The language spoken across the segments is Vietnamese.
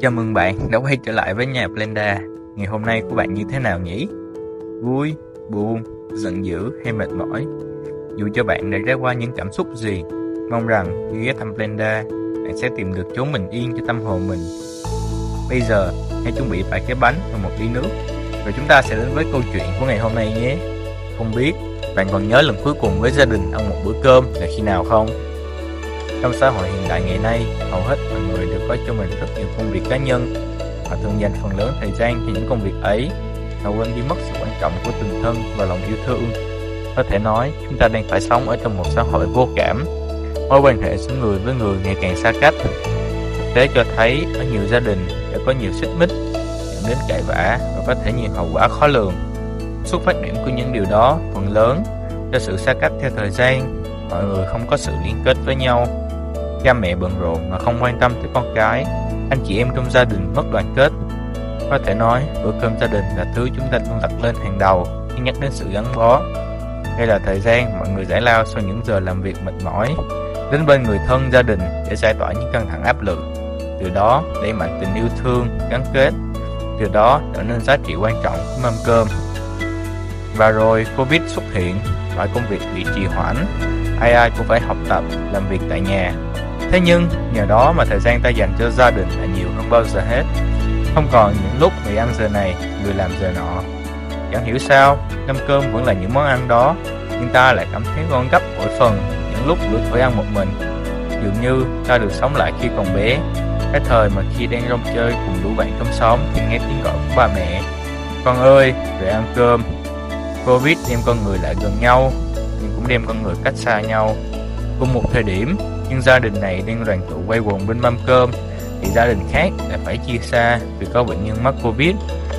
Chào mừng bạn đã quay trở lại với nhà Blenda. Ngày hôm nay của bạn như thế nào nhỉ? Vui, buồn, giận dữ hay mệt mỏi? Dù cho bạn đã trải qua những cảm xúc gì, mong rằng khi ghé thăm Blenda, bạn sẽ tìm được chốn bình yên cho tâm hồn mình. Bây giờ, hãy chuẩn bị vài cái bánh và một ly nước, rồi chúng ta sẽ đến với câu chuyện của ngày hôm nay nhé. Không biết, bạn còn nhớ lần cuối cùng với gia đình ăn một bữa cơm là khi nào không? Trong xã hội hiện đại ngày nay, hầu hết mọi người đều có cho mình rất nhiều công việc cá nhân. Họ thường dành phần lớn thời gian cho những công việc ấy, mà quên đi mất sự quan trọng của tình thân và lòng yêu thương. Có thể nói, chúng ta đang phải sống ở trong một xã hội vô cảm. Mối quan hệ giữa người với người ngày càng xa cách. Thực tế cho thấy, ở nhiều gia đình đã có nhiều xích mích, dẫn đến cãi vã và có thể nhiều hậu quả khó lường. Xuất phát điểm của những điều đó phần lớn do sự xa cách theo thời gian, mọi người không có sự liên kết với nhau Cha mẹ bận rộn mà không quan tâm tới con cái Anh chị em trong gia đình mất đoàn kết. Có thể nói bữa cơm gia đình là thứ chúng ta luôn đặt lên hàng đầu khi nhắc đến sự gắn bó. Đây là thời gian mọi người giải lao sau những giờ làm việc mệt mỏi Đến bên người thân gia đình để giải tỏa những căng thẳng áp lực. Từ đó đẩy mạnh tình yêu thương, gắn kết. Từ đó trở nên giá trị quan trọng của mâm cơm. Và rồi Covid xuất hiện Mọi công việc bị trì hoãn. Ai ai cũng phải học tập, làm việc tại nhà. Thế nhưng, nhờ đó mà thời gian ta dành cho gia đình là nhiều hơn bao giờ hết. Không còn những lúc người ăn giờ này, người làm giờ nọ. Chẳng hiểu sao, cơm cơm vẫn là những món ăn đó, nhưng ta lại cảm thấy ngon gấp mỗi phần những lúc lựa phải ăn một mình. Dường như ta được sống lại khi còn bé, cái thời mà khi đang rong chơi cùng đủ bạn trong xóm thì nghe tiếng gọi của ba mẹ. Con ơi, về ăn cơm. Covid đem con người lại gần nhau, nhưng cũng đem con người cách xa nhau. Cùng một thời điểm, nhưng gia đình này đang đoàn tụ quay quần bên mâm cơm. Thì gia đình khác lại phải chia xa vì có bệnh nhân mắc covid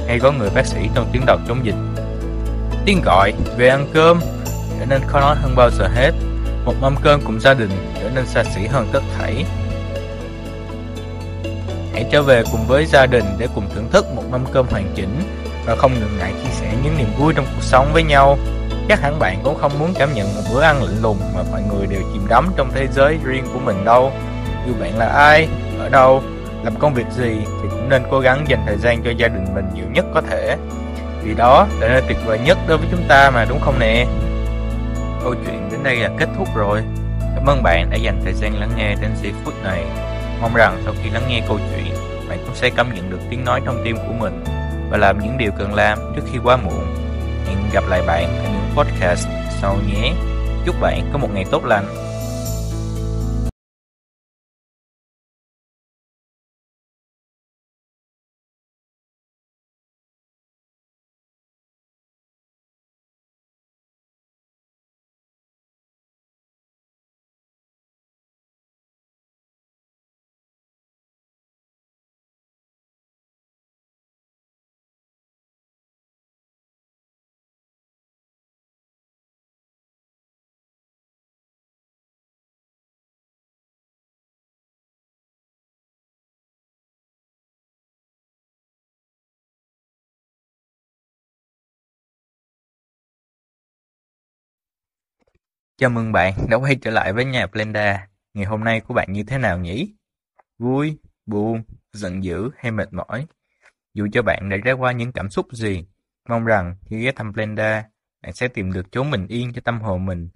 hay có người bác sĩ trong tuyến đầu chống dịch. Tiếng gọi về ăn cơm trở nên khó nói hơn bao giờ hết. Một mâm cơm cùng gia đình trở nên xa xỉ hơn tất thảy. Hãy trở về cùng với gia đình để cùng thưởng thức một mâm cơm hoàn chỉnh và không ngừng ngại chia sẻ những niềm vui trong cuộc sống với nhau. Chắc hẳn bạn cũng không muốn cảm nhận một bữa ăn lạnh lùng mà mọi người đều chìm đắm trong thế giới riêng của mình đâu. Dù bạn là ai, ở đâu, làm công việc gì thì cũng nên cố gắng dành thời gian cho gia đình mình nhiều nhất có thể. Vì đó là nơi tuyệt vời nhất đối với chúng ta mà đúng không nè? Câu chuyện đến đây là kết thúc rồi. Cảm ơn bạn đã dành thời gian lắng nghe đến giây phút này. Mong rằng sau khi lắng nghe câu chuyện, bạn cũng sẽ cảm nhận được tiếng nói trong tim của mình và làm những điều cần làm trước khi quá muộn. Hẹn gặp lại bạn ở những podcast sau nhé. Chúc bạn có một ngày tốt lành. Chào mừng bạn đã quay trở lại với nhà Blenda. Ngày hôm nay của bạn như thế nào nhỉ? Vui, buồn, giận dữ hay mệt mỏi? Dù cho bạn đã trải qua những cảm xúc gì, mong rằng khi ghé thăm Blenda, bạn sẽ tìm được chốn bình yên cho tâm hồn mình.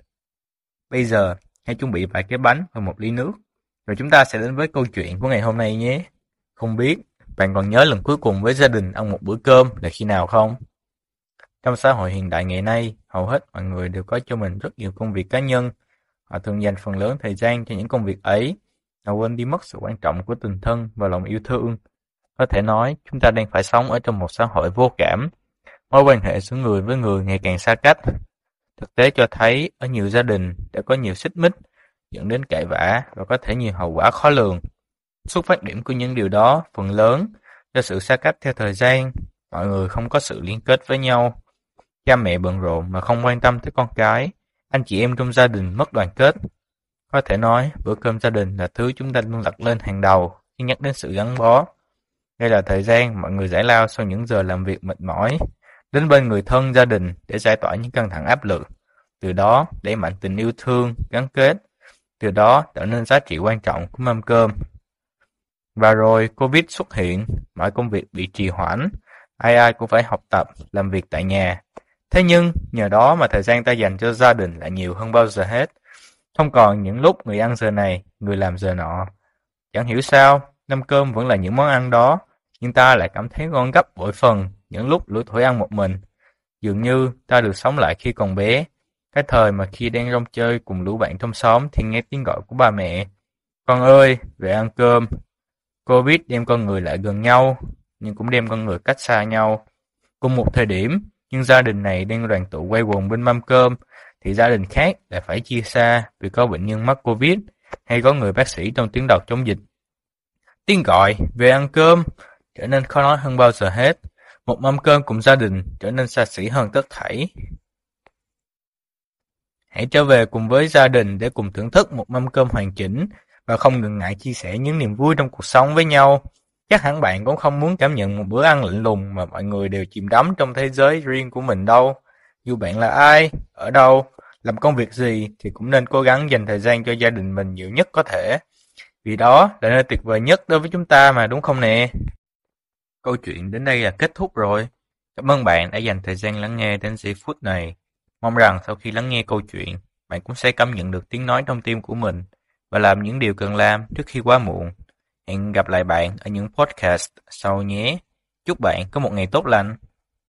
Bây giờ, hãy chuẩn bị vài cái bánh và một ly nước, rồi chúng ta sẽ đến với câu chuyện của ngày hôm nay nhé. Không biết, bạn còn nhớ lần cuối cùng với gia đình ăn một bữa cơm là khi nào không? Trong xã hội hiện đại ngày nay, hầu hết mọi người đều có cho mình rất nhiều công việc cá nhân. Họ thường dành phần lớn thời gian cho những công việc ấy, mà quên đi mất sự quan trọng của tình thân và lòng yêu thương. Có thể nói, chúng ta đang phải sống ở trong một xã hội vô cảm. Mối quan hệ giữa người với người ngày càng xa cách. Thực tế cho thấy, ở nhiều gia đình đã có nhiều xích mích, dẫn đến cãi vã và có thể nhiều hậu quả khó lường. Xuất phát điểm của những điều đó phần lớn do sự xa cách theo thời gian, mọi người không có sự liên kết với nhau. Cha mẹ bận rộn mà không quan tâm tới con cái, anh chị em trong gia đình mất đoàn kết. Có thể nói, bữa cơm gia đình là thứ chúng ta luôn đặt lên hàng đầu khi nhắc đến sự gắn bó. Đây là thời gian mọi người giải lao sau những giờ làm việc mệt mỏi, đến bên người thân gia đình để giải tỏa những căng thẳng áp lực. Từ đó đẩy mạnh tình yêu thương, gắn kết. Từ đó tạo nên giá trị quan trọng của mâm cơm. Và rồi Covid xuất hiện, mọi công việc bị trì hoãn, ai ai cũng phải học tập, làm việc tại nhà. Thế nhưng, nhờ đó mà thời gian ta dành cho gia đình lại nhiều hơn bao giờ hết. Không còn những lúc người ăn giờ này, người làm giờ nọ. Chẳng hiểu sao, năm cơm vẫn là những món ăn đó, nhưng ta lại cảm thấy ngon gấp bội phần những lúc lũ thổi ăn một mình. Dường như ta được sống lại khi còn bé, cái thời mà khi đang rong chơi cùng lũ bạn trong xóm thì nghe tiếng gọi của ba mẹ. Con ơi, về ăn cơm. Covid đem con người lại gần nhau, nhưng cũng đem con người cách xa nhau. Cùng một thời điểm, nhưng gia đình này đang đoàn tụ quay quần bên mâm cơm, thì gia đình khác lại phải chia xa vì có bệnh nhân mắc Covid hay có người bác sĩ trong tuyến đầu chống dịch. Tiếng gọi về ăn cơm trở nên khó nói hơn bao giờ hết. Một mâm cơm cùng gia đình trở nên xa xỉ hơn tất thảy. Hãy trở về cùng với gia đình để cùng thưởng thức một mâm cơm hoàn chỉnh và không ngừng ngại chia sẻ những niềm vui trong cuộc sống với nhau. Chắc hẳn bạn cũng không muốn cảm nhận một bữa ăn lạnh lùng mà mọi người đều chìm đắm trong thế giới riêng của mình đâu. Dù bạn là ai, ở đâu, làm công việc gì thì cũng nên cố gắng dành thời gian cho gia đình mình nhiều nhất có thể. Vì đó là nơi tuyệt vời nhất đối với chúng ta mà đúng không nè? Câu chuyện đến đây là kết thúc rồi. Cảm ơn bạn đã dành thời gian lắng nghe đến giây phút này. Mong rằng sau khi lắng nghe câu chuyện, bạn cũng sẽ cảm nhận được tiếng nói trong tim của mình và làm những điều cần làm trước khi quá muộn. Hẹn gặp lại bạn ở những podcast sau nhé. Chúc bạn có một ngày tốt lành.